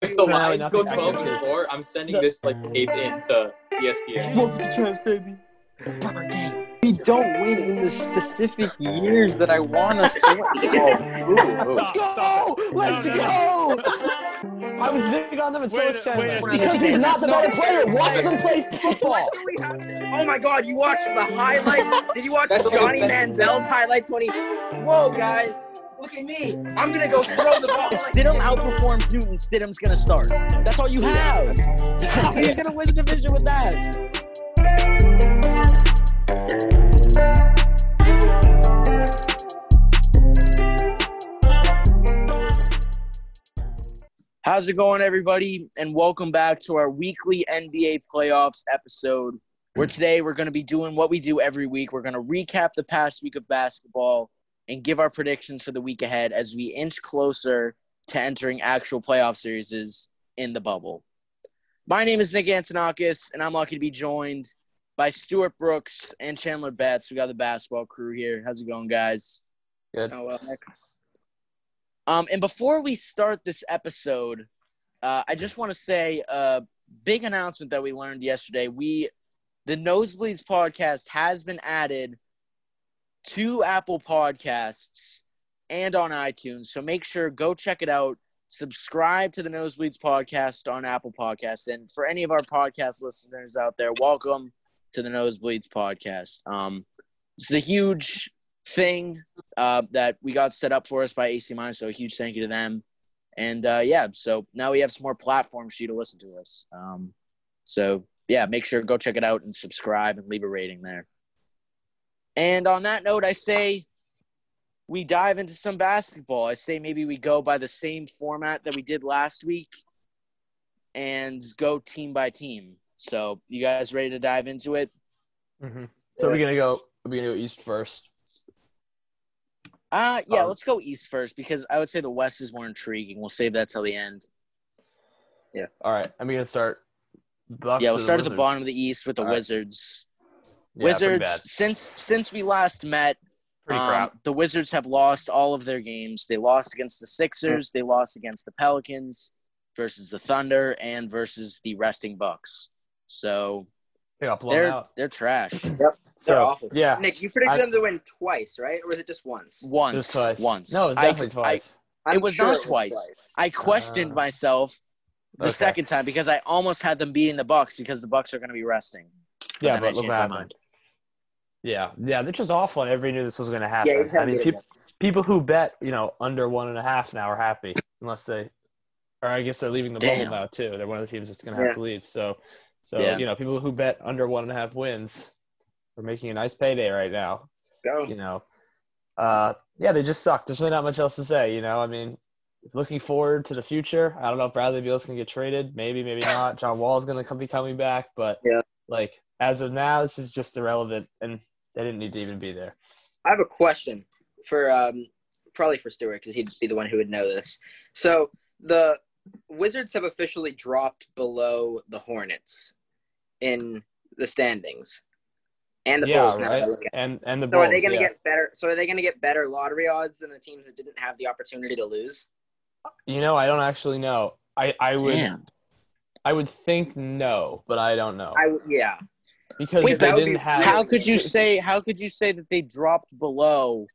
If the So now Lions go 12 I and 4, I'm sending this like tape in to ESPN. One for the chance, baby. We don't win in the specific years that I want us to win. Stop, Let's go! it. Let's No, no, go! I was big on them and so Wait was a- Chandler. wait a Because he's not the better player. Watch them play football. Why do we have to- Oh my god, you watched the highlights? Did you watch That's Johnny what- Manziel's highlights when he Whoa guys, look at me. I'm gonna go throw the ball. If Stidham outperforms Newton, Stidham's gonna start. That's all you have. How are you gonna win the division with that? How's it going, everybody? And welcome back to our weekly NBA playoffs episode. Where mm. today we're going to be doing what we do every week. We're going to recap the past week of basketball and give our predictions for the week ahead as we inch closer to entering actual playoff series in the bubble. My name is Nick Antonakis, and I'm lucky to be joined by Stuart Brooks and Chandler Betts. We got the basketball crew here. How's it going, guys? Good. Oh well, Nick. Um, and before we start this episode, uh, I just want to say a big announcement that we learned yesterday. We, the Nosebleeds podcast, has been added to Apple Podcasts and on iTunes. So make sure go check it out. Subscribe to the Nosebleeds podcast on Apple Podcasts, and for any of our podcast listeners out there, welcome to the Nosebleeds podcast. Um, is a huge thing uh, that we got set up for us by AC Minus. So a huge thank you to them. And uh, yeah, so now we have some more platforms for you to listen to us. Um, so yeah, make sure go check it out and subscribe and leave a rating there. And on that note, I say we dive into some basketball. I say maybe we go by the same format that we did last week and go team by team. So you guys ready to dive into it? Mm-hmm. So we're gonna go. We're gonna go east first. Uh yeah, Um, let's go east first because I would say the west is more intriguing. We'll save that till the end. Yeah. All right, I'm gonna start. Bucks yeah, we'll start at the bottom of the east with the All. Wizards. Yeah, Wizards since since we last met, um, the Wizards have lost all of their games. They lost against the Sixers, they lost against the Pelicans versus the Thunder and versus the resting Bucks. So They got blown they're out. they're trash. Yep, They're So awful. yeah, Nick, you predicted I- them to win twice, right? Or was it just once? Once, just twice. once. No, it was I- definitely twice. I, I'm was sure not was twice. I questioned Uh, myself the okay. second time because I almost had them beating the Bucks because the Bucks are going to be resting. yeah, I but look changed what my happened. Yeah, yeah, they're just awful, everybody knew this was gonna happen. Yeah, I mean, people, people who bet, you know, under one and a half now are happy, unless they, or I guess they're leaving the Damn. bubble now too. They're one of the teams that's gonna have Yeah. to leave. So, so Yeah. you know, people who bet under one and a half wins are making a nice payday right now. Go. You know, uh, yeah, they just suck. There's really not much else to say. You know, I mean, looking forward to the future. I don't know if Bradley Beal's gonna get traded. Maybe, maybe not. John Wall's gonna be coming back, but Yeah. like as of now, this is just irrelevant, and they didn't need to even be there. I have a question for um, probably for Stuart because he'd be the one who would know this. So the Wizards have officially dropped below the Hornets in the standings, and the yeah, Bulls. Now right. look at. And and the So Bulls. are they going to yeah. get better? So are they going to get better lottery odds than the teams that didn't have the opportunity to lose? You know, I don't actually know. I I would Damn. I would think no, but I don't know I yeah. Because Wait, they didn't be- have. How could you say? How could you say that they dropped below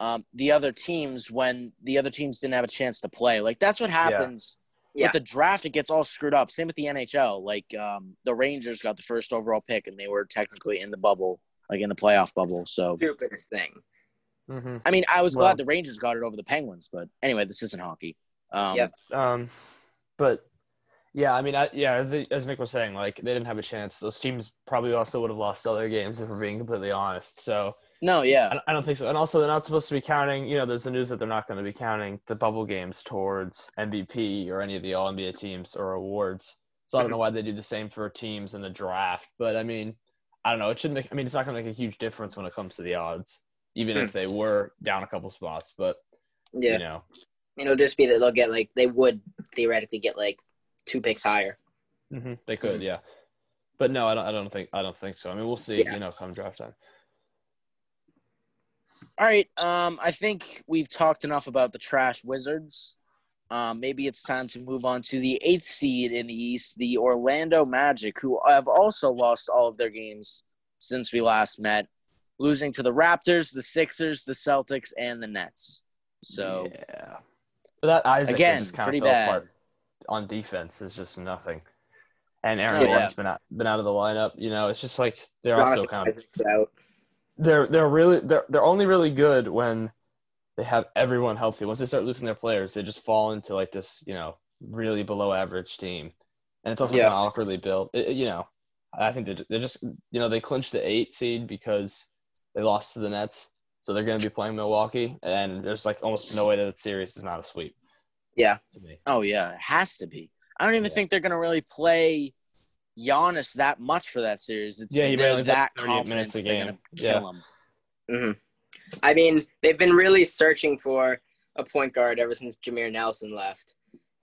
um, the other teams when the other teams didn't have a chance to play? Like that's what happens Yeah. with the draft. It gets all screwed up. Same with the NHL. Like um, the Rangers got the first overall pick, and they were technically in the bubble, like in the playoff bubble. So Stupidest thing. hmm I mean, I was Well- glad the Rangers got it over the Penguins, but anyway, this isn't hockey. Um, Yep. Um, but yeah, I mean, I, yeah, as the, as Nick was saying, like they didn't have a chance. Those teams probably also would have lost other games if we're being completely honest. So No, yeah, I, I don't think so. And also, they're not supposed to be counting. You know, there's the news that they're not going to be counting the bubble games towards MVP or any of the All NBA teams or awards. So I don't mm-hmm. know why they do the same for teams in the draft. But I mean, I don't know. It should make. I mean, it's not going to make a huge difference when it comes to the odds, even if they hmm. were down a couple spots. But Yeah. you know, It'll just be that they'll get like they would theoretically get like two picks higher. hmm they could, yeah. But no, I don't. I don't think. I don't think so. I mean, we'll see. Yeah. You know, come draft time. All right. Um, I think we've talked enough about the trash Wizards. um, maybe it's time to move on to the eighth seed in the East, the Orlando Magic, who have also lost all of their games since we last met, losing to the Raptors, the Sixers, the Celtics, and the Nets. So yeah, but that Isaac Again, just kind pretty of fell bad. apart on defense. Is just nothing. And Aaron yeah. been out been out of the lineup. You know, it's just like they're also kind of out. they're they're really they're they're only really good when they have everyone healthy. Once they start losing their players, they just fall into like this, you know, really below average team. And it's also Yeah. kind of awkwardly built. It- you know, I think they they just you know they clinched the eight seed because they lost to the Nets, so they're going to be playing Milwaukee, and there's like almost no way that the series is not a sweep. Yeah. to me. Oh yeah, it has to be. I don't even Yeah. think they're gonna really play Giannis that much for that series. It's Yeah, he they're barely that 38 confident minutes a game. gonna Yeah. kill him. hmm I mean, they've been really searching for a point guard ever since Jameer Nelson left.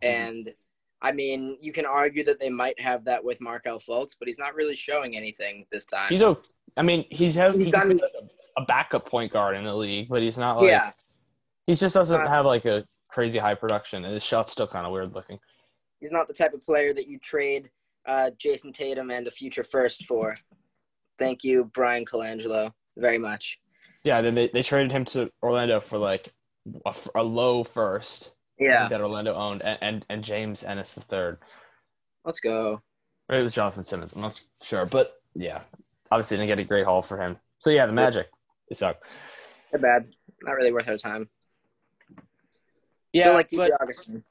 And I mean, you can argue that they might have that with Markelle Fultz, but he's not really showing anything this time. He's okay. I mean, he's has He's he's done- a backup point guard in the league, but he's not like yeah, he just doesn't Uh, have like a crazy high production, and his shot's still kind of weird looking. he's not the type of player that you trade uh, Jayson Tatum and a future first for. Thank you, Bryan Colangelo, very much. Yeah, then they, they traded him to Orlando for like a low first Yeah, that Orlando owned, and, and, and James Ennis the third. let's go. Or it was Jonathan Simmons. I'm not sure, but yeah, obviously didn't get a great haul for him. So yeah, the Magic, they suck. They're bad. Not really worth our time. Yeah, like but DJ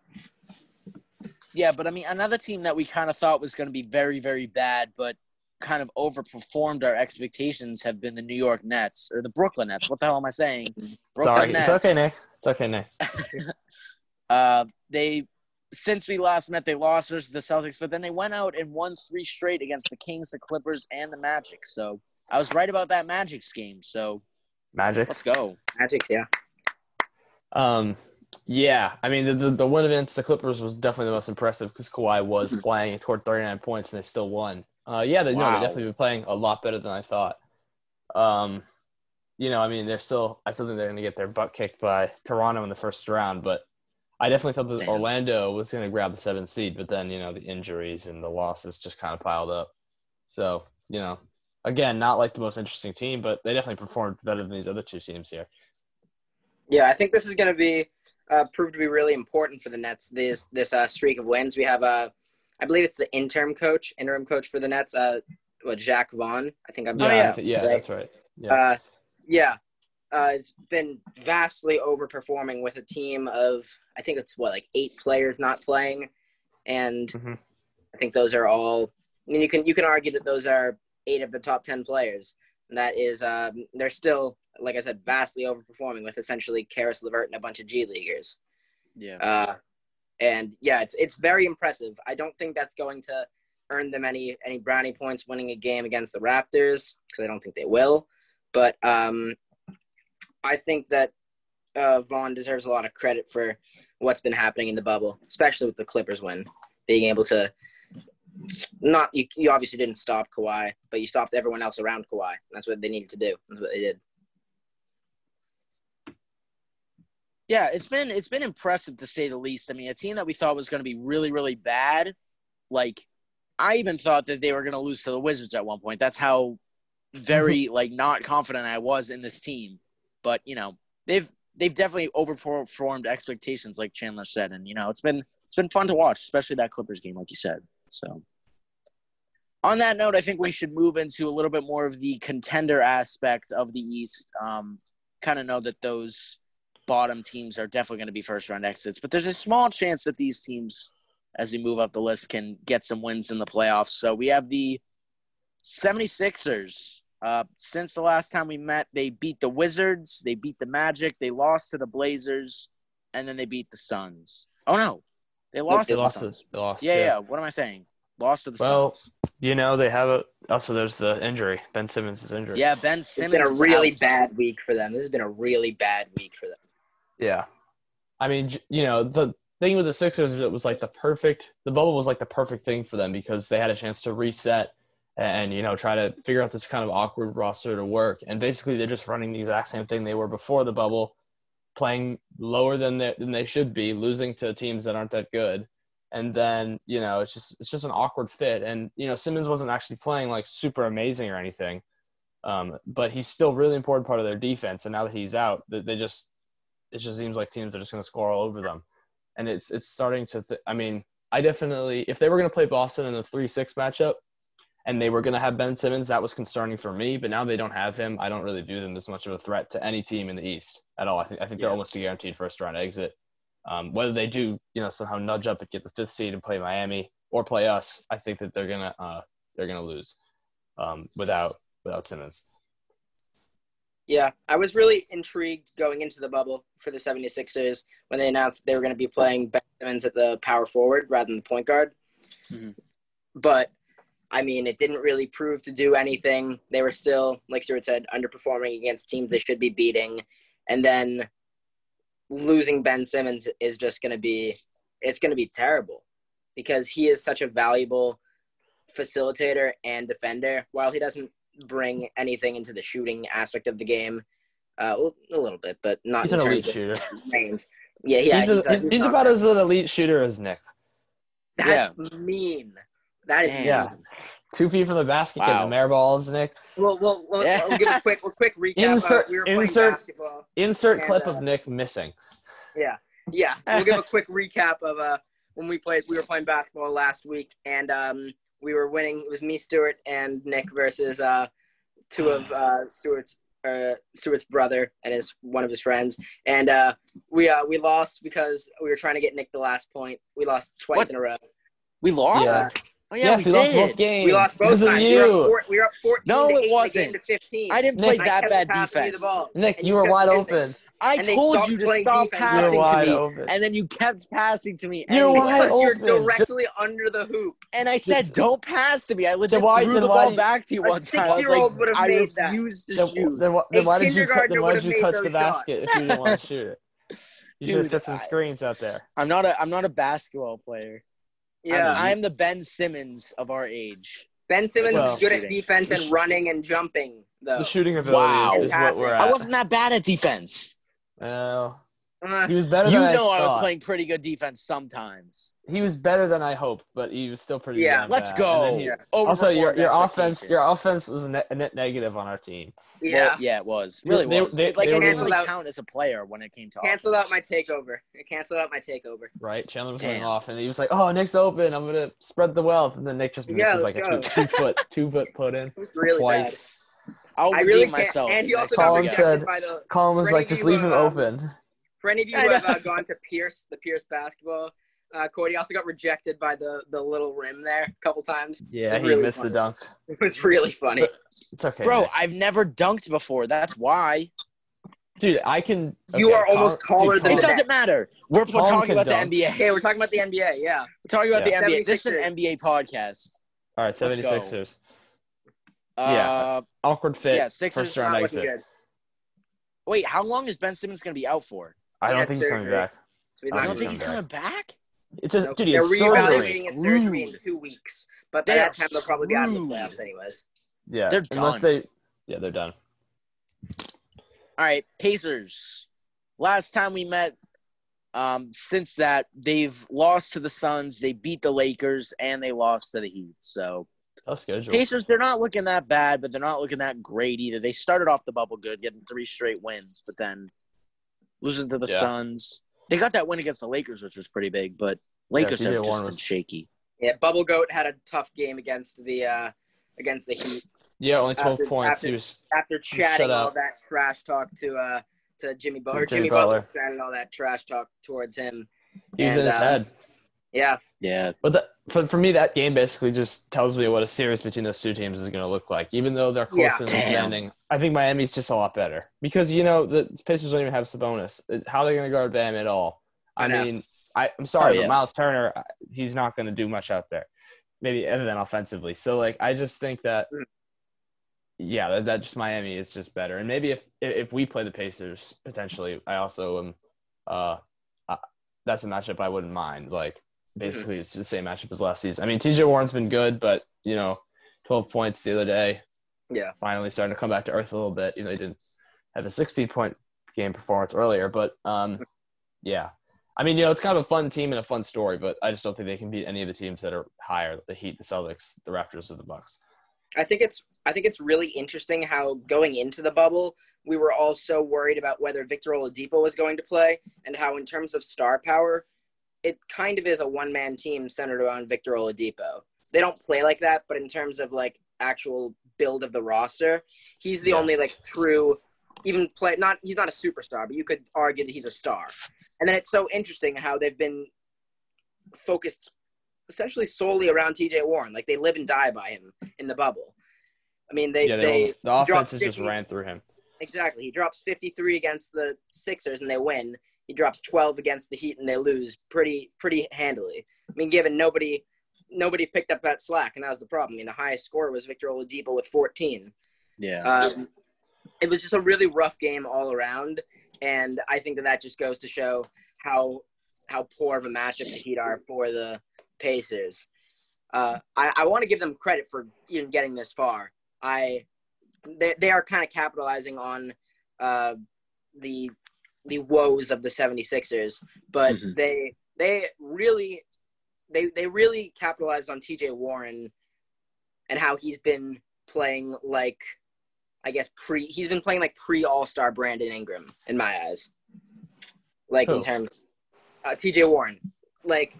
yeah, but I mean, another team that we kind of thought was going to be very, very bad, but kind of overperformed our expectations have been the New York Nets or the Brooklyn Nets. What the hell am I saying? Brooklyn Sorry, Nets. it's okay, Nick. It's okay, Nick. Uh, they since we last met, they lost versus the Celtics, but then they went out and won three straight against the Kings, the Clippers, and the Magic. So I was right about that Magic's game. So Magic. let's go. Magic, yeah. Um, yeah, I mean the, the the win against the Clippers was definitely the most impressive because Kawhi was playing. He scored 39 points and they still won. Uh, yeah, they no, they definitely been playing a lot better than I thought. Um, you know, I mean, they're still. I still think they're going to get their butt kicked by Toronto in the first round, but I definitely thought that Damn. Orlando was going to grab the seventh seed. But then you know the injuries and the losses just kind of piled up. So you know, again, not like the most interesting team, but they definitely performed better than these other two teams here. Yeah, I think this is going to be uh, proved to be really important for the Nets. This this uh, streak of wins. We have uh, I believe it's the interim coach, interim coach for the Nets. Uh, what Jacque Vaughn? I think I'm. Oh, Yeah, yeah. I yeah, Right. that's right. Yeah. Uh, yeah. Uh, has been vastly overperforming with a team of I think it's what like eight players not playing, and Mhm. I think those are all. I mean, you can you can argue that those are eight of the top ten players. That is, um, they're still, like I said, vastly overperforming with essentially Caris LeVert and a bunch of G leaguers. Yeah. Uh, and yeah, it's it's very impressive. I don't think that's going to earn them any any brownie points winning a game against the Raptors because I don't think they will. But um, I think that uh, Vaughn deserves a lot of credit for what's been happening in the bubble, especially with the Clippers win, being able to not you, you obviously didn't stop Kawhi, but you stopped everyone else around Kawhi. That's what they needed to do. That's what they did. Yeah, it's been it's been impressive to say the least. I mean, a team that we thought was going to be really really bad, like I even thought that they were going to lose to the Wizards at one point. That's how very like not confident I was in this team. But you know, they've they've definitely overperformed expectations, like Chandler said, and you know, it's been it's been fun to watch, especially that Clippers game, like you said. So. On that note, I think we should move into a little bit more of the contender aspect of the East. Um, kind of know that those bottom teams are definitely going to be first round exits, but there's a small chance that these teams, as we move up the list, can get some wins in the playoffs. So we have the 76ers. Uh, since the last time we met, they beat the Wizards, they beat the Magic, they lost to the Blazers, and then they beat the Suns. Oh no, they lost They to the lost. Suns. it. They lost. Yeah, yeah. What am I saying? Lost to the Well, Suns. You know, they have a. Also, there's the injury. Ben Simmons is injured. Yeah, Ben It's Simmons. been a really out. bad week for them. This has been a really bad week for them. Yeah. I mean, you know, the thing with the Sixers is it was like the perfect. The bubble was like the perfect thing for them because they had a chance to reset and you know try to figure out this kind of awkward roster to work. And basically, they're just running the exact same thing they were before the bubble, playing lower than they, than they should be, losing to teams that aren't that good. And then, you know, it's just it's just an awkward fit. And, you know, Simmons wasn't actually playing like super amazing or anything. Um, but he's still really important part of their defense. And now that he's out, they, just it just seems like teams are just going to score all over them. And it's it's starting to. Th- I mean, I definitely if they were going to play Boston in a three six matchup, and they were going to have Ben Simmons, that was concerning for me. But now they don't have him. I don't really view them as much of a threat to any team in the East at all. I think I think they're almost a guaranteed first round exit. Um, whether they do, you know, somehow nudge up and get the fifth seed and play Miami or play us, I think that they're gonna uh, they're gonna lose um, without without Simmons. Yeah, I was really intrigued going into the bubble for the 76ers when they announced they were going to be playing Ben Simmons at the power forward rather than the point guard. Mhm. But, I mean, it didn't really prove to do anything. They were still, like Stuart said, underperforming against teams they should be beating. And then losing Ben Simmons is just going to be, it's going to be terrible because he is such a valuable facilitator and defender. While he doesn't bring anything into the shooting aspect of the game. Uh, a little bit, but not He's an elite shooter. of range. Yeah, yeah. he's, a, a- he's, he's about as an elite shooter as Nick. That's mean. That is Damn. Yeah. Two feet from the basket, Wow. getting the air balls, Nick. Well, well, well Yeah. we'll give a quick, a quick recap. Insert- we were insert- basketball. Insert And, clip uh, of Nick missing. Yeah, yeah. We'll give a quick recap of uh when we played. We were playing basketball last week, and um we were winning. It was me, Stuart, and Nick versus uh two of uh Stuart's uh Stuart's brother and his one of his friends, and uh we uh we lost because we were trying to get Nick the last point. We lost twice What? in a row. We lost? Yeah. Oh, yeah, yes, we we lost did. both games. We lost both because of times. We were, you. four, we were up 14 No, to it 8 in the game wasn't. to 15. I didn't play I that bad passing you the defense. Nick, you you were wide missing. open. I And told you to stop defense. Passing to me, open. and then you kept passing to me. You're wide Because you're open. directly under the hoop. And I said, "Don't pass to me." I legit why- threw the ball you- back to you one time. I was six-year-old like, would've I made that. refuse to Then, shoot. then, why- then why did you cut, then why did you made touch the basket if you didn't want to shoot it? You should have set some screens out there. I'm not a. I'm not a basketball player. Yeah. I'm, I'm the Ben Simmons of our age. ben Simmons Well- is good at defense The and sh- running and jumping, though. The shooting ability Wow. is, is what we're at. I wasn't that bad at defense. Well, he was better You than know I, I was playing pretty good defense sometimes. He was better than I hoped, but he was still pretty. Good. Yeah. damn Let's bad. go. And he- Yeah. Also, your your offense your offense was a net, a net negative on our team. yeah. Well, yeah, it was. Really They- was. they- It, like they I were didn't gonna- really count as a player when it came to Canceled out my takeover. It canceled out my takeover. right? Chandler was going off, and he was like, "Oh, Nick's open. I'm gonna spread the wealth." And then Nick just misses let's like a two, two foot two foot put in really twice. I'll bad. I really myself. And he also next time got we Colin said- by the. Colin was like, "Just leave him um, open." For any of you who have uh, gone to Pierce, the Pierce basketball, uh, Cody also got rejected by the the little rim there a couple times. Yeah, he really missed funny. the dunk. It was really funny. But- It's okay, Bro, Nick. I've never dunked before. That's why. dude. I can. You okay, are almost Colin- taller dude, than It the doesn't matter. We're, we're Colin talking about dunk. the NBA. Okay, we're talking about the NBA. Yeah. We're talking about Yeah. the NBA. This is an NBA podcast. All right, Let's go. 76ers. Uh, Yeah. Awkward fit. Yeah, Sixers first round exit. Wait, how long is Ben Simmons going to be out for? I don't Yeah, think he's coming surgery. back. So I don't think he's coming coming back? It's just, Nope. dude, They're it's reevaluating surgery. his surgery in two weeks, but by They that time they'll probably be out of the playoffs anyways. Yeah, They're unless done. they, yeah, they're done. All right, Pacers. Last time we met, um, since that they've lost to the Suns, they beat the Lakers, and they lost to the Heat. So Tough schedule. Pacers, they're not looking that bad, but they're not looking that great either. They started off the bubble good, getting three straight wins, but then losing to the Yeah. Suns. They got that win against the Lakers, which was pretty big, but Lakers TJ have just been was- shaky. Yeah, Bubble Goat had a tough game against the uh, against the Heat Yeah, only 12 After- points. after- he was, after chatting all up. that trash talk to uh to Jimmy Butler. Jimmy Jimmy Butler Butler. chatting all that trash talk towards him. he was And, in his uh, head. Yeah, Yeah, But that, for, for me, that game basically just tells me what a series between those two teams is going to look like. Even though they're close Yeah. in the Damn. standing, I think Miami's just a lot better because you know the Pacers don't even have Sabonis. How are they going to guard Bam at all? I, I mean, I, I'm sorry, Oh, yeah. but Miles Turner, uh, he's not going to do much out there, maybe other than offensively. So like, I just think that, Mm. yeah, that, that just Miami is just better. And maybe if if we play the Pacers potentially, I also am. Uh, uh, that's a matchup I wouldn't mind. Like basically, it's the same matchup as last season. I mean, T.J. Warren's been good, but you know, 12 points the other day. Yeah. Finally starting to come back to earth a little bit. You know, he didn't have a 16 point game performance earlier. But um, yeah, I mean, you know, it's kind of a fun team and a fun story, but I just don't think they can beat any of the teams that are higher: the Heat, the Celtics, the Raptors, or the Bucks. I think it's I think it's really interesting how going into the bubble we were all so worried about whether Victor Oladipo was going to play and how in terms of star power it kind of is a one man team centered around Victor Oladipo. They don't play like that, but in terms of like actual build of the roster, he's the Yeah. only like true even play not he's not a superstar, but you could argue that he's a star. And then it's so interesting how they've been focused essentially solely around TJ Warren. Like they live and die by him in the bubble. I mean they yeah, they, they, the offenses just ran through him. Exactly. He drops 53 against the Sixers and they win. He drops 12 against the Heat and they lose pretty pretty handily. I mean, given nobody nobody picked up that slack, and that was the problem. I mean, the highest score was Victor Oladipo with 14. Yeah. Um, it was just a really rough game all around, and I think that that just goes to show how how poor of a matchup the Heat are for the Pacers. Uh, I, I want to give them credit for even getting this far. I they, they are kind of capitalizing on uh, the the woes of the 76ers, but Mhm. they they really they they really capitalized on TJ Warren and how he's been playing like I guess pre he's been playing like pre All Star Brandon Ingram in my eyes. Like in Who? terms uh, TJ Warren. Like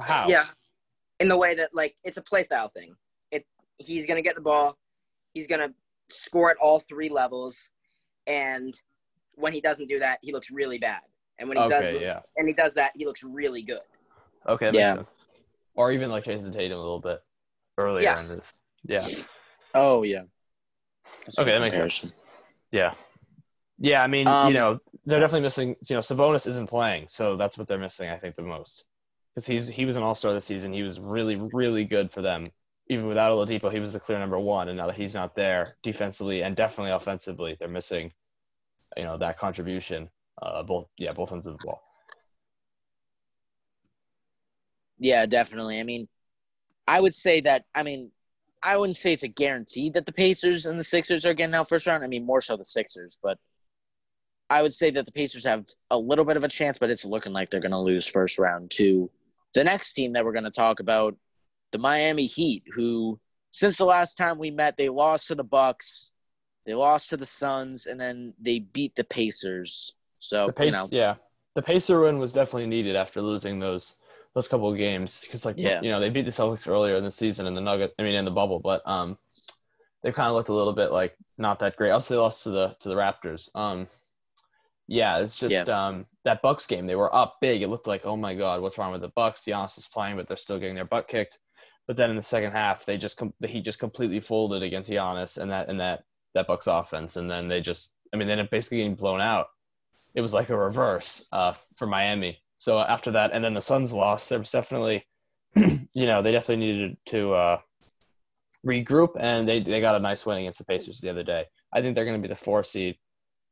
How? yeah. In the way that like it's a playstyle thing. It he's gonna get the ball, he's gonna score at all three levels, and when he doesn't do that, he looks really bad. And when he Okay. does Yeah. and he does that, he looks really good. Okay. That Yeah. Makes sense. Or even like Jayson Tatum a little bit earlier Yeah. in this. Yeah. Oh yeah. That's Okay, that makes sense. Yeah. Yeah, I mean, Um, you know, they're definitely missing. You know, Sabonis isn't playing, so that's what they're missing. I think the most because he's he was an All Star this season. He was really really good for them. Even without Oladipo, he was the clear number one. And now that he's not there, defensively and definitely offensively, they're missing. You know that contribution. Uh, both yeah, both ends of the ball. Yeah, definitely. I mean, I would say that. I mean, I wouldn't say it's a guarantee that the Pacers and the Sixers are getting out first round. I mean, more so the Sixers, but I would say that the Pacers have a little bit of a chance, but it's looking like they're going to lose first round to the next team that we're going to talk about, the Miami Heat, who since the last time we met, they lost to the Bucks, they lost to the Suns, and then they beat the Pacers. So The pace, you know, yeah, the Pacer win was definitely needed after losing those those couple of games because like Yeah. you know they beat the Celtics earlier in the season in the Nugget, I mean in the bubble, but um they kind of looked a little bit like not that great. Also, they lost to the to the Raptors. Um, yeah, it's just um that Bucks game. They were up big. It looked like oh my god, what's wrong with the Bucks? Giannis is playing, but they're still getting their butt kicked. But then in the second half, they just com- the Heat just completely folded against Giannis and that and that that Bucks offense, and then they just I mean they ended up basically getting blown out. It was like a reverse uh, for Miami. So after that, and then the Suns lost. There was definitely, you know, they definitely needed to uh, regroup, and they they got a nice win against the Pacers the other day. I think they're going to be the four seed,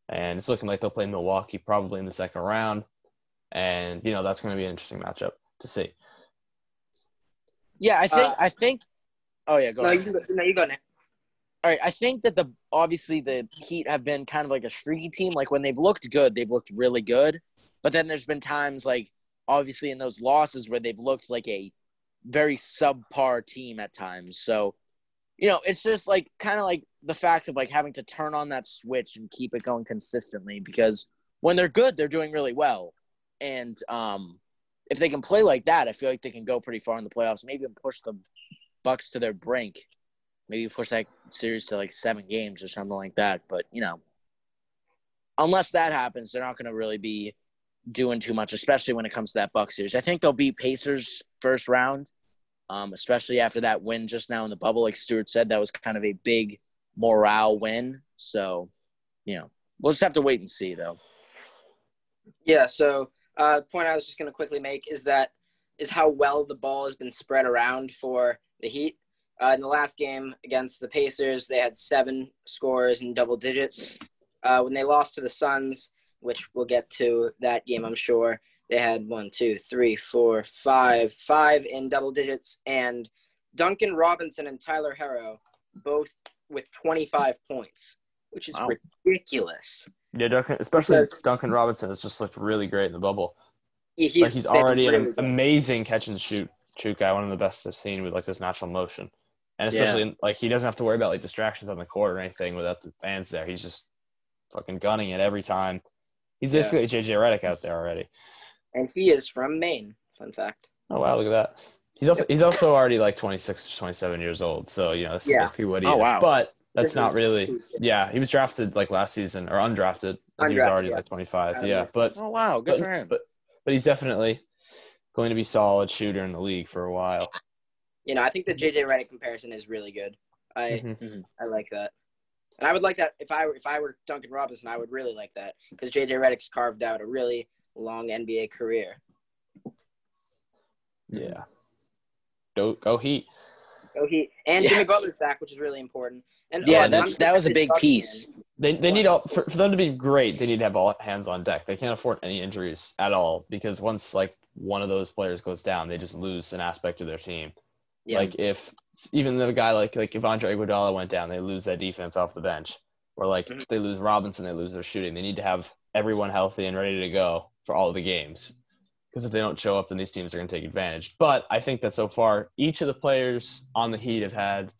and it's looking like they'll play Milwaukee probably in the second round, and you know that's going to be an interesting matchup to see. yeah, I think Uh, I think. Oh yeah, go No, ahead. you, can go- no, you go Nick. All right, I think that the obviously the Heat have been kind of like a streaky team. Like when they've looked good, they've looked really good. But then there's been times like obviously in those losses where they've looked like a very subpar team at times. So, you know, it's just like kind of like the fact of like having to turn on that switch and keep it going consistently because when they're good, they're doing really well. And um if they can play like that, I feel like they can go pretty far in the playoffs, maybe even push the Bucks to their brink maybe push that series to like seven games or something like that. But you know, unless that happens, they're not going to really be doing too much, especially when it comes to that Buck series. I think they'll beat Pacers first round, um, especially after that win just now in the bubble. Like Stuart said, that was kind of a big morale win. So, you know, we'll just have to wait and see, though. Yeah. So, uh, the point I was just going to quickly make is that is how well the ball has been spread around for the Heat. Uh, in the last game against the Pacers, they had seven scores in double digits. Uh, when they lost to the Suns, which we'll get to that game, I'm sure, they had one, two, three, four, five, five in double digits. And Duncan Robinson and Tyler Herro both with 25 points, which is Wow. ridiculous. Yeah, Duncan, especially Because- Duncan Robinson has just looked really great in the bubble. He- He's, like he's already really an amazing catch and shoot shoot guy, one of the best I've seen with like this natural motion. And especially like he doesn't have to worry about like distractions on the court or anything without the fans there. He's just fucking gunning it every time. He's Yeah. basically JJ Redick out there already. and he is from Maine. Fun fact. Oh wow, look at that. He's also he's also already like 26 or 27 years old. So you know that's Yeah. basically what he Oh, is. wow. But that's This not is- really. Yeah, he was drafted like last season or undrafted. and he was already yeah. like 25. Undrafted. Yeah, but Oh wow, good but, for him. But but he's definitely going to be solid shooter in the league for a while. You know, I think the JJ Redick comparison is really good. I Mhm. I like that, and I would like that if I were if I were Duncan Robinson, I would really like that because JJ Redick's carved out a really long NBA career. Yeah. Go go Heat. Go Heat and Yeah. Jimmy Butler's back, which is really important. And Yeah, oh, that's- that was a big piece. fans. They they need all for, for them to be great. They need to have all hands on deck. They can't afford any injuries at all because once like one of those players goes down, they just lose an aspect of their team. Yeah. Like if even the guy like like if Andre Iguodala went down, they lose that defense off the bench. Or like Mhm. if they lose Robinson, they lose their shooting. They need to have everyone healthy and ready to go for all of the games. Because if they don't show up, then these teams are going to take advantage. But I think that so far, each of the players on the Heat have had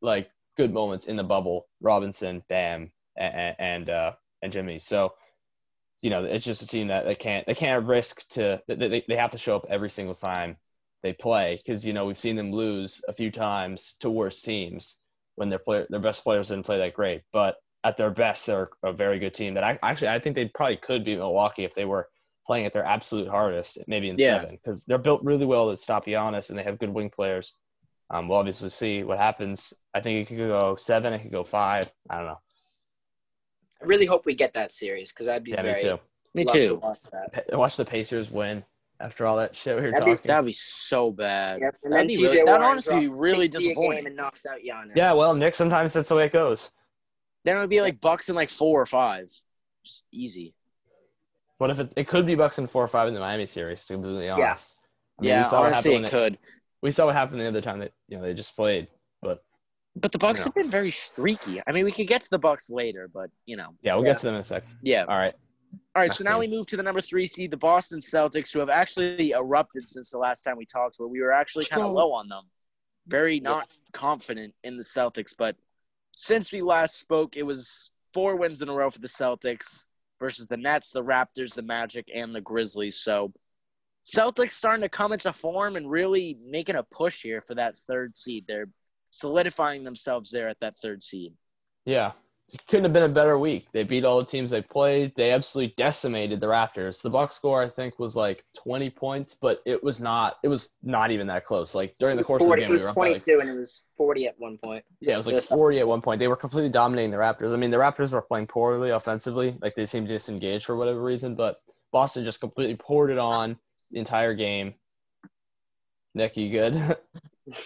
like good moments in the bubble. Robinson, Bam, and and, uh, and Jimmy. So you know, it's just a team that they can't they can't risk to they, they have to show up every single time they play because you know we've seen them lose a few times to worse teams when their player their best players didn't play that great. But at their best, they're a very good team. That I actually I think they probably could beat Milwaukee if they were playing at their absolute hardest, maybe in Yeah. seven, because they're built really well to stop Giannis and they have good wing players. Um, we'll obviously see what happens. I think it could go seven, it could go five. I don't know. I really hope we get that series because I'd be Yeah, very me too. Me love to too. watch that. Watch the Pacers win after all that shit we were That'd be- talking. That'd be so bad. Yep. That'd be really, that'd honestly be really 60 game disappointing. and knocks out Giannis. Yeah, well, Nick, sometimes that's the way it goes. Then it would be like Bucks in like four or five. Just easy. What if it, it could be Bucks in four or five in the Miami series? To be completely honest. I mean, we yeah, saw what honestly, it happened could. We saw what happened the other time that you know they just played, but But the Bucks No. have been very streaky. I mean, we could get to the Bucks later, but you know, yeah, we'll Yeah. get to them in a sec. yeah. All right. All right, so now we move to the number three seed, the Boston Celtics, who have actually erupted since the last time we talked, where we were actually kind of low on them. Very not confident in the Celtics, but since we last spoke, it was four wins in a row for the Celtics versus the Nets, the Raptors, the Magic, and the Grizzlies. So Celtics starting to come into form and really making a push here for that third seed. They're solidifying themselves there at that third seed. Yeah, it couldn't have been a better week. They beat all the teams they played. They absolutely decimated the Raptors. The box score I think was like 20 points, but it was not. It was not even that close. Like during the course 40 of the game, it were was up by like 22 and it was 40 at one point. Yeah, it was like Yes. 40 at one point. They were completely dominating the Raptors. I mean, the Raptors were playing poorly offensively. Like they seemed disengaged for whatever reason, but Boston just completely poured it on the entire game. Nick, you good?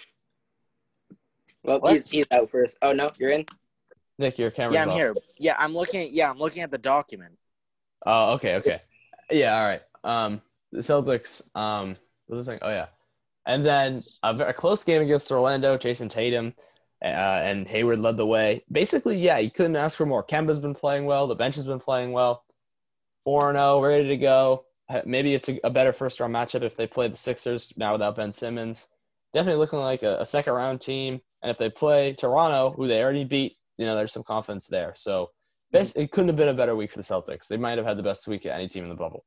Well, What? he's, he's out first. Oh, no, you're in? Nick, your camera. Yeah, I'm off. here. Yeah, I'm looking. Yeah, I'm looking at the document. Oh, okay, okay. Yeah, all right. Um, the Celtics. Um, what was I saying? Oh yeah, and then a, a close game against Orlando. Jayson Tatum uh, and Hayward led the way. Basically, yeah, you couldn't ask for more. Kemba's been playing well. The bench has been playing well. Four and zero, ready to go. Maybe it's a, a better first round matchup if they play the Sixers now without Ben Simmons. Definitely looking like a, a second round team. And if they play Toronto, who they already beat, you know, there's some confidence there. So best, it couldn't have been a better week for the Celtics. They might have had the best week of any team in the bubble.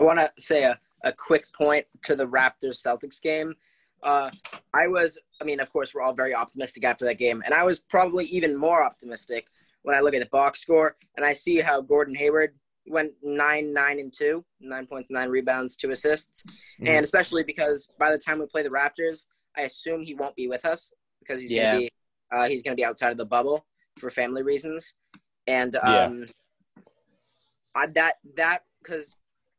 I want to say a, a quick point to the Raptors Celtics game. Uh, I was, I mean, of course, we're all very optimistic after that game, and I was probably even more optimistic when I look at the box score and I see how Gordon Hayward went nine, nine, and two, nine points, nine rebounds, two assists, Mhm. and especially because by the time we play the Raptors, I assume he won't be with us because he's Yeah. gonna be uh, he's gonna be outside of the bubble for family reasons, and Yeah. um, I, that that because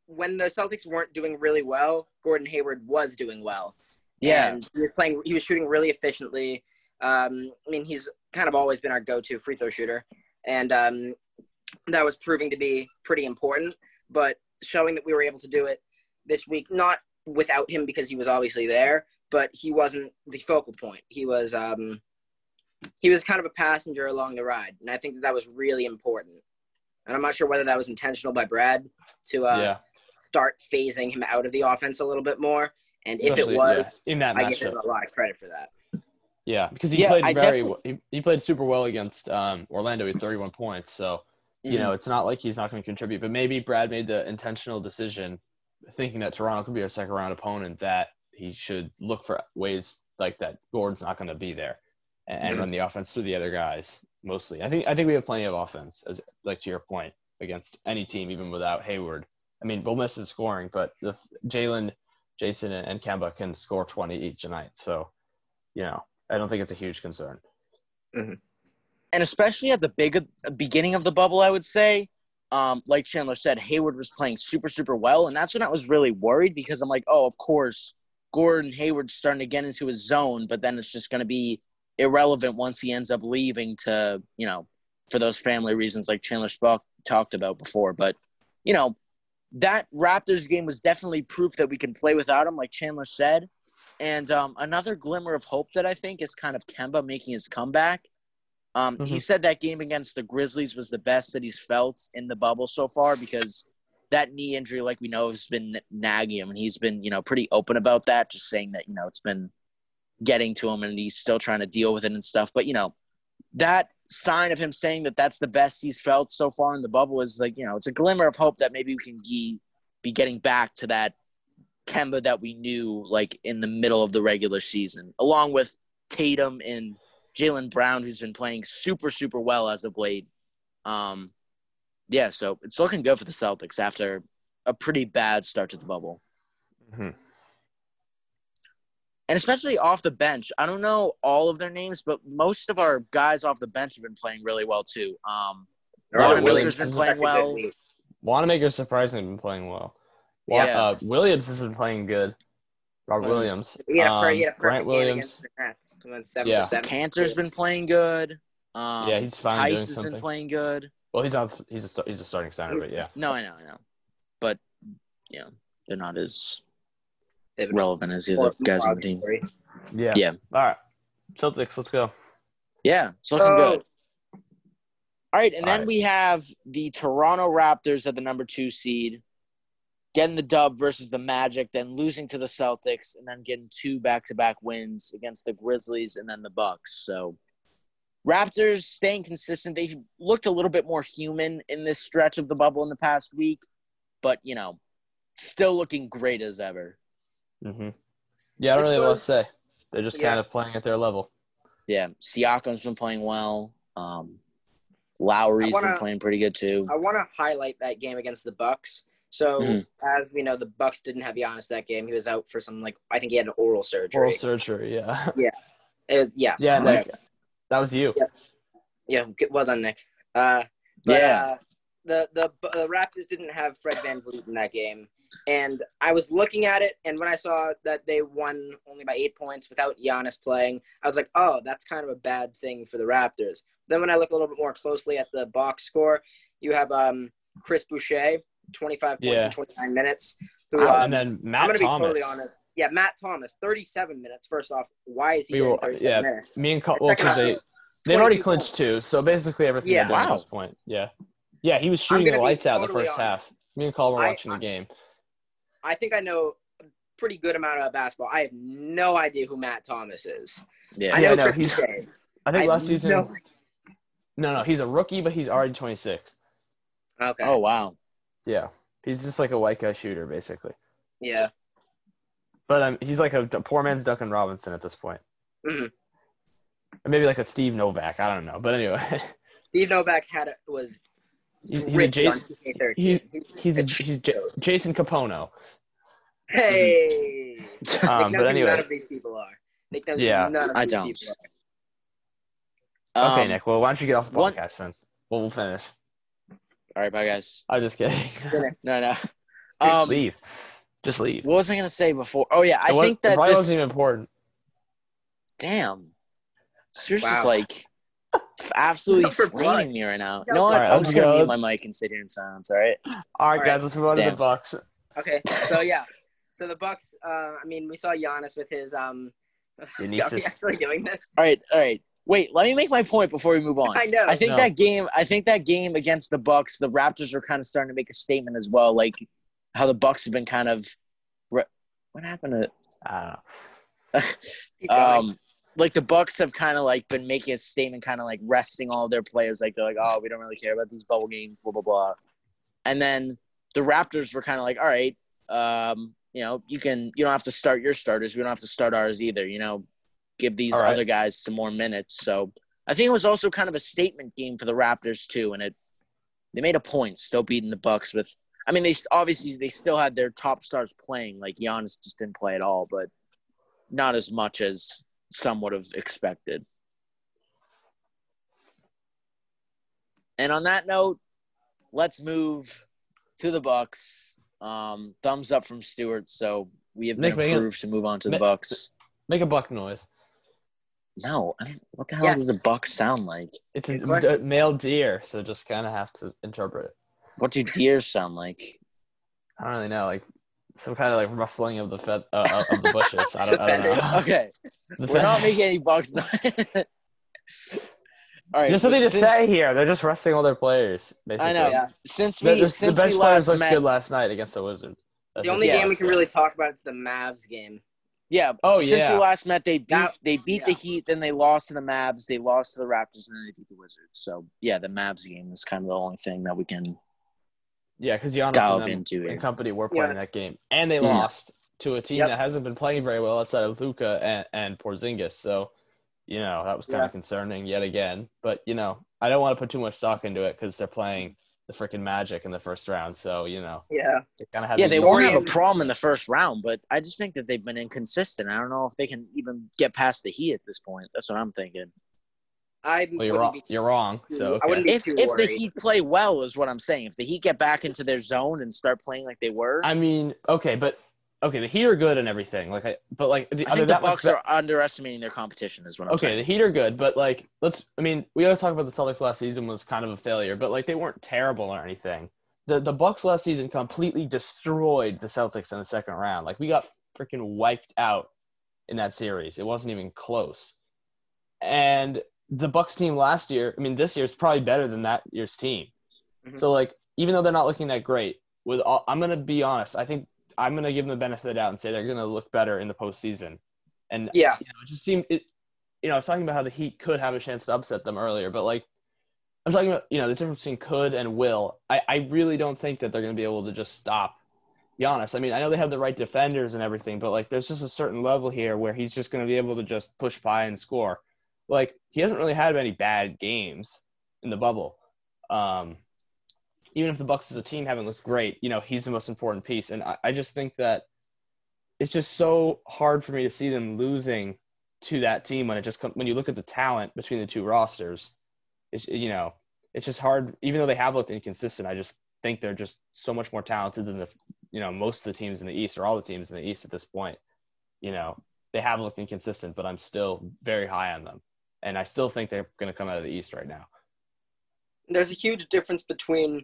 when the Celtics weren't doing really well, Gordon Hayward was doing well. Yeah, And he was playing. He was shooting really efficiently. Um, I mean, he's kind of always been our go-to free throw shooter, and um, that was proving to be pretty important. But showing that we were able to do it this week, not without him because he was obviously there, but he wasn't the focal point. He was um, he was kind of a passenger along the ride, and I think that that was really important. And I'm not sure whether that was intentional by Brad to uh, yeah, start phasing him out of the offense a little bit more. And if Especially, it was, yeah, in that I give him a lot of credit for that. Yeah, because he Yeah, played I very well. He, he played super well against um, Orlando with 31 points. So, you Mhm. know, it's not like he's not going to contribute. But maybe Brad made the intentional decision, thinking that Toronto could be our second round opponent, that he should look for ways like that. Gordon's not going to be there, and, and run the offense through the other guys mostly. I think I think we have plenty of offense, as like to your point, against any team, even without Hayward. I mean, we'll miss his scoring, but the Jaylen, Jayson, and, and Kemba can score 20 each tonight. So, you know, I don't think it's a huge concern. and especially at the big beginning of the bubble, I would say, um, like Chandler said, Hayward was playing super, super well, and that's when I was really worried because I'm like, oh, of course, Gordon Hayward's starting to get into his zone, but then it's just going to be irrelevant once he ends up leaving to, you know, for those family reasons like Chandler Spock talked about before. But you know, that Raptors game was definitely proof that we can play without him, like Chandler said. And um, another glimmer of hope that I think is kind of Kemba making his comeback. Um, He Mhm. said that game against the Grizzlies was the best that he's felt in the bubble so far because that knee injury, like we know, has been nagging him, and he's been, you know, pretty open about that, just saying that, you know, it's been getting to him, and he's still trying to deal with it and stuff. But you know, that sign of him saying that that's the best he's felt so far in the bubble is like, you know, it's a glimmer of hope that maybe we can be getting back to that Kemba that we knew like in the middle of the regular season, along with Tatum and Jaylen Brown, who's been playing super, super well as of late. Um, yeah, so it's looking good for the Celtics after a pretty bad start to the bubble. Mhm. And especially off the bench. I don't know all of their names, but most of our guys off the bench have been playing really well too. Um, Robert Williams Williams been playing Such a good well. week. Wanamaker's surprisingly been playing well. Yeah. Uh, Williams has been playing good. Robert Williams. Williams. He had Um, he had a perfect Grant Williams. against the Nets. He went seven Yeah. for seven. Kanter's been playing good. Um, Yeah, he's fine Theis doing has something. been playing good. Well, he's not. He's a he's a starting center, but yeah. No, I know, I know. But, you know, they're not as They've been relevant as the other guys on the team. Yeah. Yeah. All right. Celtics, let's go. Yeah, it's looking Oh. good. All right, and then All right. we have the Toronto Raptors at the number two seed, getting the dub versus the Magic, then losing to the Celtics, and then getting two back-to-back wins against the Grizzlies and then the Bucks. So, Raptors staying consistent. They looked a little bit more human in this stretch of the bubble in the past week, but you know, still looking great as ever. Hmm Yeah, I don't This really have a to say. They're just Yeah. kind of playing at their level. Yeah, Siakam's been playing well. Um, Lowry's wanna- been playing pretty good too. I want to highlight that game against the Bucks. So Mhm. as we know, the Bucks didn't have Giannis that game. He was out for some like I think he had an oral surgery. Oral surgery. Yeah. It was- yeah, yeah, whatever. Nick. That was you. Yeah, good- well done, Nick. Uh, but, Yeah. uh, the the the Raptors didn't have Fred VanVleet in that game, and I was looking at it, and when I saw that they won only by eight points without Giannis playing, I was like, oh, that's kind of a bad thing for the Raptors. Then when I look a little bit more closely at the box score, you have um, Chris Boucher, twenty five points Yeah. in twenty nine minutes. Who, Wow, um, and then I'm Matt gonna be Thomas. totally honest. Yeah, Matt Thomas, 37 minutes. First off, why is he We were- 37 yeah. minutes? Me and Col- well, Second 'cause they they've already 22 clinched two, so basically everything Yeah. they're doing Wow. at this point. Yeah. Yeah, he was shooting the gonna be lights out in the first honest. half. Me and Cole were watching I- the game. I think I know a pretty good amount of basketball. I have no idea who Matt Thomas is. Yeah. I Yeah, know no, he's- Boucher. I think I last season. no- No, no, he's a rookie, but he's already 26. Okay. Oh wow. Yeah, he's just like a white guy shooter, basically. Yeah. But um, he's like a, a poor man's Duncan Robinson at this point. Mhm. Or maybe like a Steve Novak. I don't know. But anyway, Steve Novak had a, was he's, he's a ripped J- on 2K13. he- He's- he's a, he's J- Jason Kapono. hey. Um, Nick knows but anyway, none of these people are. Nick knows who Yeah. none of I these don't. people are. okay, Um, Nick. Well, why don't you get off the one- podcast then? Well, we'll finish. All right, bye guys. I'm just kidding. No, no. Um, leave. Just leave. what was I gonna say before? Oh yeah, I It wa- think it that this. wasn't even important. Damn. Seriously, just Wow. like absolutely Go for flaming me right now. Go No, for I'm, blood. I'm just gonna Let's mute my mic and sit here in silence. All right. All right, All right. guys. Let's move on to the Bucks. Okay. So yeah. So the Bucks. Uh, I mean, we saw Giannis with his um. Are we actually doing this? All right. All right. Wait, let me make my point before we move on. I know. I think No. that game. I think that game against the Bucks, the Raptors were kind of starting to make a statement as well, like how the Bucks have been kind of. re- What happened I don't know. Keep going. Um, like the Bucks have kind of like been making a statement, kind of like resting all their players. Like they're like, oh, we don't really care about these bubble games, blah blah blah. And then the Raptors were kind of like, all right, um, you know, you can you don't have to start your starters. We don't have to start ours either. You know, give these right. other guys some more minutes. So I think it was also kind of a statement game for the Raptors too, and it they made a point still beating the Bucks with. I mean, they obviously they still had their top stars playing. Like Giannis just didn't play at all, but not as much as some would have expected. And on that note, let's move to the Bucks. Um, thumbs up from Stewart. So we have been Nick, make it- approved to move on to the Ma- Bucks. Make a buck noise. No, I don't, what the hell Yes. does a buck sound like? It's a Good question. male deer, so just kind of have to interpret it. What do deer sound like? I don't really know, like some kind of like rustling of the fe- uh, of the bushes. I don't, I don't know. Okay, The we're not making any bucks. all right, There's something to since- say here. They're just resting all their players. Basically. I know. Yeah. Since The, we the- the since bench we players last looked met, good last night against the Wizards. That's the only just- Yeah. game we can really talk about is the Mavs game. yeah. Oh, since yeah. Since we last met, they beat That- they beat the. Heat, then they lost to the Mavs, they lost to the Raptors, and then they beat the Wizards. So yeah, the Mavs game is kind of the only thing that we can Yeah, because Giannis delve and, into and it. company were playing Yeah. that game, and they lost to a team Yep. that hasn't been playing very well outside of Luka and, and Porzingis. So, you know, that was kind Yeah. of concerning yet again. But you know, I don't want to put too much stock into it because they're playing the freaking Magic in the first round. So you know, Yeah. they kind of have Yeah, they won't have a problem in the first round, but I just think that they've been inconsistent. I don't know if they can even get past the Heat at this point. That's what I'm thinking. I Well, you're wrong. be- You're wrong. So I okay. wouldn't be If too if the. Heat play well, is what I'm saying. If the Heat get back into their zone and start playing like they were, I, I mean, okay, but okay, the Heat are good and everything. Like, I, but like, the, are think the that Bucks be- are underestimating their competition. Is what I'm saying. Okay, saying. the Heat are good, but like, let's. I mean, we always talk about the Celtics last season was kind of a failure, but like, they weren't terrible or anything. The the Bucks last season completely destroyed the Celtics in the second round. Like, we got freaking wiped out in that series. It wasn't even close. And the Bucks team last year, I mean, this year is probably better than that year's team. Mhm. So like, even though they're not looking that great, with all, I'm gonna be honest. I think I'm gonna give them the benefit of the doubt and say they're gonna look better in the postseason. And Yeah. you know, it just seemed it. You know, I was talking about how the Heat could have a chance to upset them earlier, but like, I'm talking about you know the difference between could and will. I I really don't think that they're gonna be able to just stop. Giannis. I mean, I know they have the right defenders and everything, but like, there's just a certain level here where he's just gonna be able to just push by and score. Like, he hasn't really had any bad games in the bubble. Um, even if the Bucks as a team haven't looked great, you know, he's the most important piece. And I, I just think that it's just so hard for me to see them losing to that team when it just come, when you look at the talent between the two rosters. It's you know, it's just hard. Even though they have looked inconsistent, I just think they're just so much more talented than the you know most of the teams in the East or all the teams in the East at this point. You know, they have looked inconsistent, but I'm still very high on them, and I still think they're going to come out of the East right now. there's a huge difference between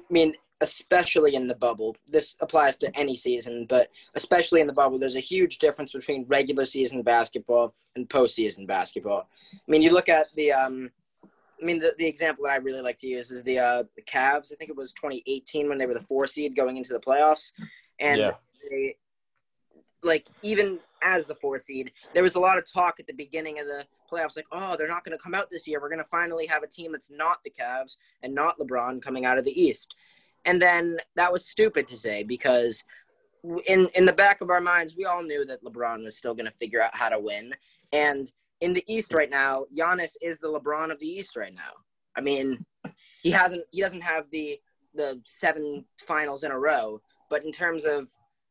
i mean especially in the bubble this applies to any season but especially in the bubble there's a huge difference between regular season basketball and postseason basketball i mean you look at the um i mean the, the example that i really like to use is the uh the Cavs. i think it was 2018 when they were the four seed going into the playoffs and Yeah. they like even as the four seed, there was a lot of talk at the beginning of the playoffs, like, oh, they're not going to come out this year. We're going to finally have a team that's not the Cavs and not LeBron coming out of the East. And then that was stupid to say because in in the back of our minds, we all knew that LeBron was still going to figure out how to win. And in the East right now, Giannis is the LeBron of the East right now. I mean, he hasn't he doesn't have the the seven finals in a row, but in terms of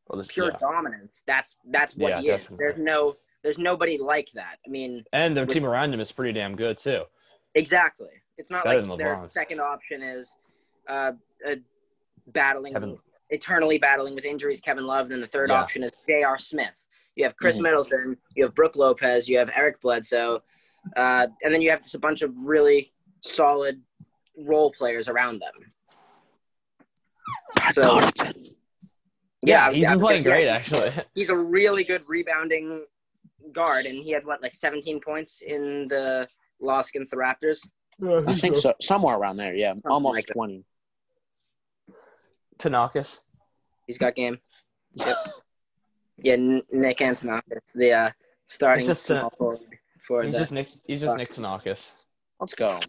Well, this, pure yeah. dominance. That's that's what Yeah, he is. There's no there's nobody like that. I mean, And their With- team around him is pretty damn good too. exactly. It's not Better like their second option is uh, uh battling Kevin- eternally battling with injuries Kevin Love, and the third Yeah. option is J.R. Smith. You have Chris Mhm. Middleton, you have Brook Lopez, you have Eric Bledsoe, uh, and then you have just a bunch of really solid role players around them. Pat So- Connaughton. Yeah, he's yeah, been playing yeah, great actually. he's a really good rebounding guard, and he had what like 17 points in the loss against the Raptors? I think so. Somewhere around there, yeah. Almost like 20. Tanakis. He's got game. Yep. yeah, N- Nick Antonakis, the uh, starting He's just, uh, small forward for He's the just Nick. He's just Nick Bucks. Tanakis. Let's go.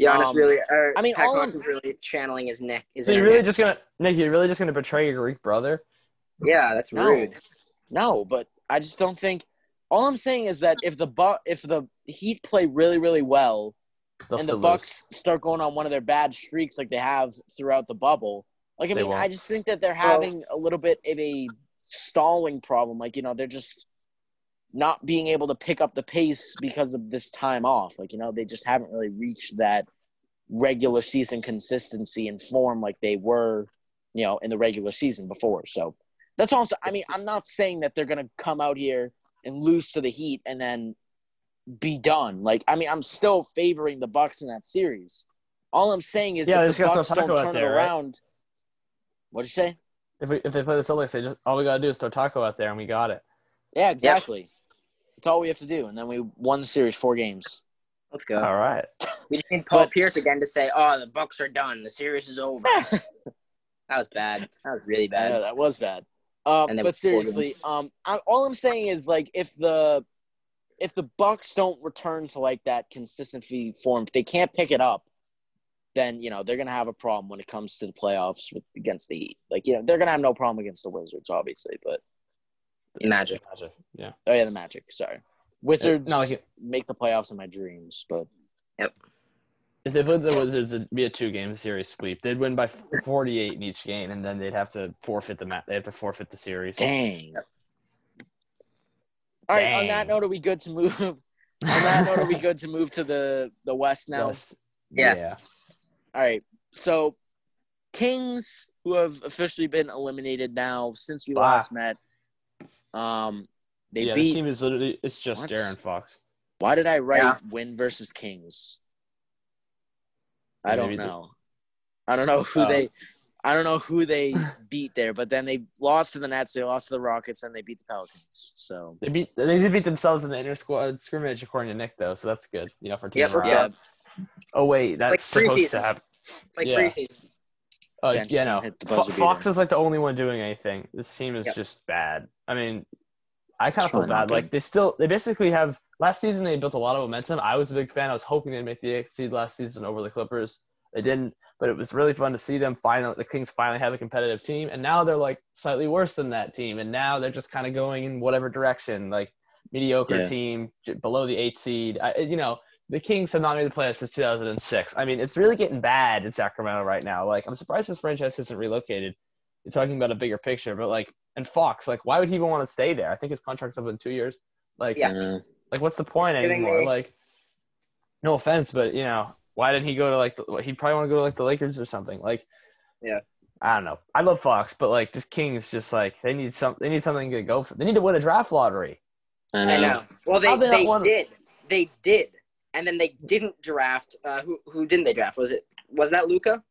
Giannis um, really. Uh, I mean, Pat all Connaughton's I'm- really channeling his Nick. His So you're really Nick. just gonna Nick? You're really just gonna betray your Greek brother? Yeah, that's No. rude. No, but I just don't think. All I'm saying is that if the Bu- if the Heat play really really well They'll and the still Bucks start going on one of their bad streaks like they have throughout the bubble, like I They mean, won't. I just think that they're Well- having a little bit of a stalling problem. Like you know, they're just not being able to pick up the pace because of this time off. Like you know, they just haven't really reached that regular season consistency and form like they were, you know, in the regular season before. So that's all. I mean, I'm not saying that they're gonna come out here and lose to the Heat and then be done. Like, I mean, I'm still favoring the Bucks in that series. All I'm saying is, Yeah, if the Bucks throw don't Taco out turn there, it right? around, what'd you say? If we if they play the Celtics, they just all we gotta do is throw Taco out there and we got it. Yeah, exactly. That's all we have to do, and then we won the series four games. Let's go. All right. We just need Paul But- Pierce again to say, "Oh, the Bucks are done. The series is over." that was bad. That was really bad. know that was bad. Um, but seriously, um, I, all I'm saying is like if the if the Bucks don't return to like that consistency form, if they can't pick it up, then you know they're gonna have a problem when it comes to the playoffs with against the Heat. Like you know they're gonna have no problem against the Wizards, obviously. But Magic. Magic. Yeah. oh yeah, the Magic. Sorry, Wizards No, like, make the playoffs in my dreams, but Yep. if they put the Wizards, it'd be a two game series sweep. They'd win by 48 in each game, and then they'd have to forfeit the match. They have to forfeit the series. dang. All right. On that Dang. note, are we good to move? on that note, are we good to move to the the West now? Yes. Yes. All right. So, Kings, who have officially been eliminated now since we Wow. last met, um, they Yeah. This beat. team is literally it's just What? De'Aaron Fox. Why did I write Yeah. win versus Kings? I Yeah, don't maybe the- know. I don't know who Oh. they. I don't know who they beat there, but then they lost to the Nets, they lost to the Rockets, and they beat the Pelicans. So They beat they did beat themselves in the inter squad scrimmage according to Nick though, so that's good. You know for team Yeah, for- morale. yeah, Oh wait, that's Like supposed preseason. to happen. It's like Yeah. preseason. Uh, Bench yeah, no. hit the Fo- Fox is like the only one doing anything. This team is Yep. just bad. I mean, I kind of feel bad. Like they still, they basically have. Last season they built a lot of momentum. I was a big fan. I was hoping they'd make the eighth seed last season over the Clippers. They didn't, but it was really fun to see them finally. The Kings finally have a competitive team, and now they're like slightly worse than that team, and now they're just kind of going in whatever direction, like mediocre Yeah. team below the eight seed. I, you know, the Kings have not made the playoffs since 2006. I mean, it's really getting bad in Sacramento right now. Like, I'm surprised this franchise isn't relocated. You're talking about a bigger picture, but like, and Fox, like, why would he even want to stay there? I think his contract's up in two years. Like, Yeah. Like, what's the point anymore? Like, no offense, but you know, why didn't he go to like? The, he'd probably want to go to like the Lakers or something. Like, Yeah. I don't know. I love Fox, but like, this Kings just like they need some. They need something to go for. They need to win a draft lottery. I know. I know. Well, they they they one- did. They did, and then they didn't draft. Uh, who who didn't they draft? Was it was that Luka?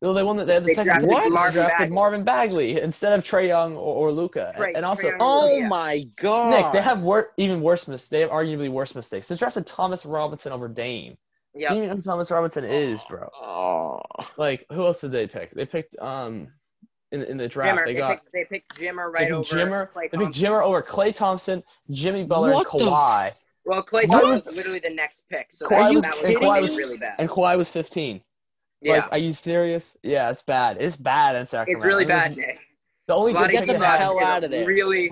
No, they won. The, they had the They second. drafted They What? Marvin drafted Bagley. Marvin Bagley instead of Trae Young or, or Luka. Trey- and also, Trae Oh Yeah. my god, Nick, they have wor- even worse mistakes. They have arguably worse mistakes. They drafted Thomas Robinson over Dame. Yeah. You know who Thomas Robinson is, bro. Oh, Like, who else did they pick? They picked um in in the draft. Jimmer. They They, got picked, they picked Jimmer they right picked over Jimmer. Klay They picked Jimmer over Klay Thompson, Jimmy Butler, What and the Kawhi. Well, Klay Thompson was literally the next pick, so Kawhi that, was- that and was, Kawhi was- was really bad. and Kawhi was 15. yeah, Like, are you serious? Yeah, it's bad. It's bad in Sacramento. it's really It was- bad, Nick. The only good Vlade Get pick them the had hell out of there. Really,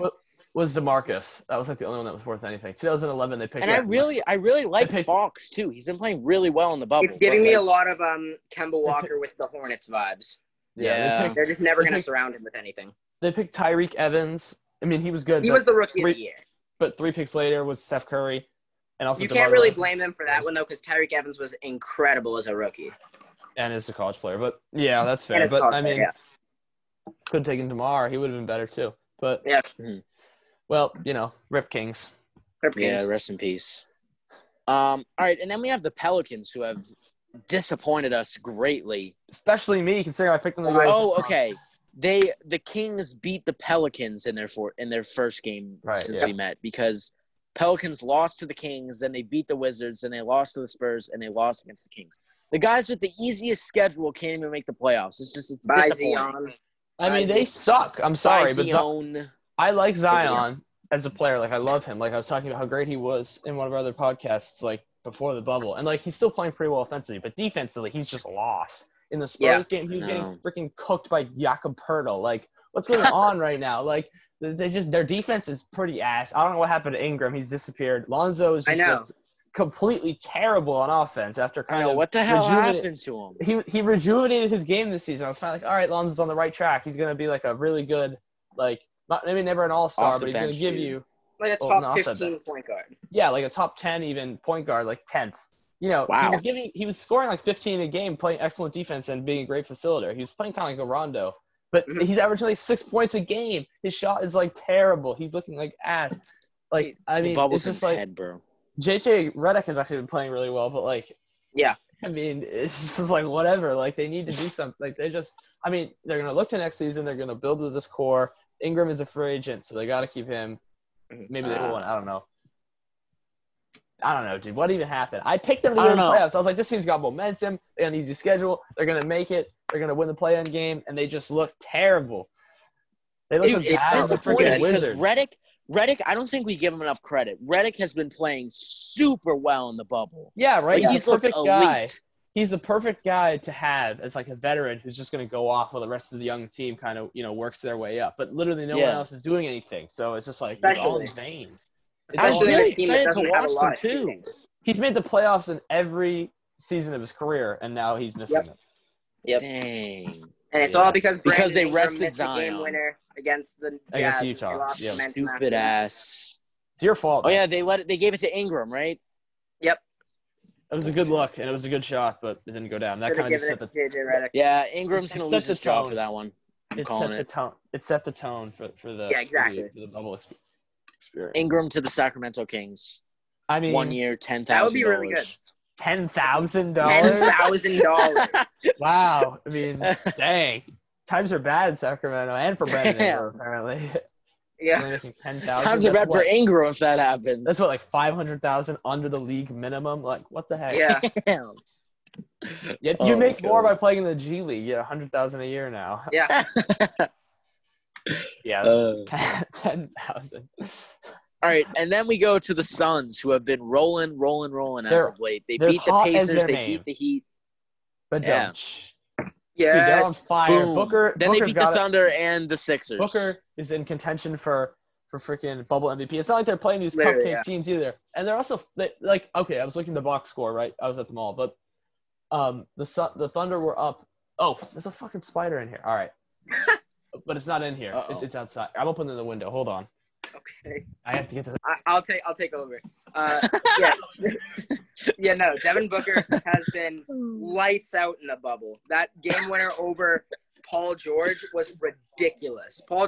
was Demarcus. That was like the only one that was worth anything. 2011, they picked. and I really, I really like picked- Fox too. He's been playing really well in the bubble. it's giving but, me a lot of um Kemba Walker with the Hornets vibes. Yeah, Yeah. They picked, They're just never They going to picked- surround him with anything. they picked Tyreke Evans. I mean, he was good. He was the rookie three- of the year. But three picks later was Steph Curry, and also You DeMar can't really DeRozan, blame them for that one though, because Tyreke Evans was incredible as a rookie. And is a college player, but yeah, that's fair. But I mean, yeah. could have taken Demar. He would have been better too. But Yeah. Mhm. well, you know, Rip Kings. Rip Yeah, rest in peace. Um, all right, and then we have the Pelicans who have disappointed us greatly. Especially me, considering I picked them to go. Oh, okay. They the Kings beat the Pelicans in their for in their first game Right, since yeah. we met because Pelicans lost to the Kings, then they beat the Wizards, then they lost to the Spurs, and they lost against the Kings. The guys with the easiest schedule can't even make the playoffs. It's just it's By disappointing. Zion. I mean, By they suck. I'm sorry, By but Zi- Zion. I like Zion as a player. Like I love him. Like I was talking about how great he was in one of our other podcasts, like before the bubble, and like he's still playing pretty well offensively, but defensively he's just lost. In the Spurs Yeah. game, he was No. getting freaking cooked by Jakob Poeltl. Like what's going on right now? Like they they just their defense is pretty ass. I don't know what happened to Ingram. He's disappeared. Lonzo is I just know. completely terrible on offense after I kind know of what the hell rejuvenate- happened to him. he he rejuvenated his game this season. I was finally like, all right, Lonzo's on the right track. He's gonna be like a really good, like not maybe never an all star, but he's gonna give dude. you Like a Oh, top no, 15 point guard. yeah, like a top ten even point guard, like tenth. You know, he was giving he was scoring like fifteen a game, playing excellent defense and being a great facilitator. He was playing kind of like a Rondo, but Mhm. he's averaging like six points a game. His shot is like terrible. He's looking like ass. Like I mean, it's just like head, bro. JJ Redick has actually been playing really well, but like, Yeah. I mean, it's just like whatever. Like they need to do something. Like they just, I mean, they're gonna look to next season. They're gonna build with this core. Ingram is a free agent, so they got to keep him. Maybe they Uh, will. I don't know. I don't know, dude. What even happened? I picked them to I go to the playoffs. I was like, this team's got momentum. They got an easy schedule. They're gonna make it. They're gonna win the play-in game, and they just look terrible. They look Dude, it's bad as disappointing freaking because Wizards. Redick, Redick, I don't think we give him enough credit. Redick has been playing super well in the bubble. yeah, right. Like, he's he's the perfect elite. guy. he's the perfect guy to have as like a veteran who's just going to go off while the rest of the young team kind of you know works their way up. But literally no Yeah. one else is doing anything, so it's just like it's all in vain. I was all Especially in really a team that excited to doesn't have a watch them too. shooting. He's made the playoffs in every season of his career, and now he's missing Yep. it. Yep. Dang. And it's Yeah. all because Because they Ingram rested missed a game Zion. winner against the Jazz. Against Utah. lost Yeah. momentum after Stupid ass. It's your fault. Oh man. yeah, they let it. They gave it to Ingram, right? Yep. it was a good look and it was a good shot, but it didn't go down. That kind of given set the to JJ Redick. Yeah, Ingram's gonna set lose the his job for that one. I'm it set it. the tone. It set the tone for for the Yeah, exactly. for the, for the bubble exp- experience. Ingram to the Sacramento Kings. I mean, One year, ten That would thousand be really good. ten thousand Ten dollars. Ten thousand dollars. Wow. I mean, dang. Times are bad in Sacramento and for Brandon Damn. Ingram, apparently. Yeah. Only making 10,000. Times are That's bad for Ingram if that happens. That's what, like 500,000 under the league minimum? Like, what the heck? Yeah. Damn. You, Oh make more God. by playing in the G League. You get 100,000 a year now. Yeah. Yeah. Uh, 10,000. all right, and then we go to the Suns, who have been rolling, rolling, rolling as They're- of late. They they're beat the hot as Pacers. their They name. beat the Heat. But Yeah. don't. Dude, they're on Yes. fire. Boom. Booker, Then Booker's they beat the got it. Thunder and the Sixers. Booker is in contention for for freaking bubble MVP. It's not like they're playing these cupcake yeah. teams either. And they're also they, like okay, I was looking at the box score right. I was at the mall, but um the Sun, the Thunder were up. Oh, there's a fucking spider in here. All right, but it's not in here. It's, it's outside. I'm opening the window. Hold on. Okay. I have to get to. The, I, I'll take. I'll take over. Uh, yeah. yeah. No. Devin Booker has been lights out in the bubble. That game winner over Paul George was ridiculous. Paul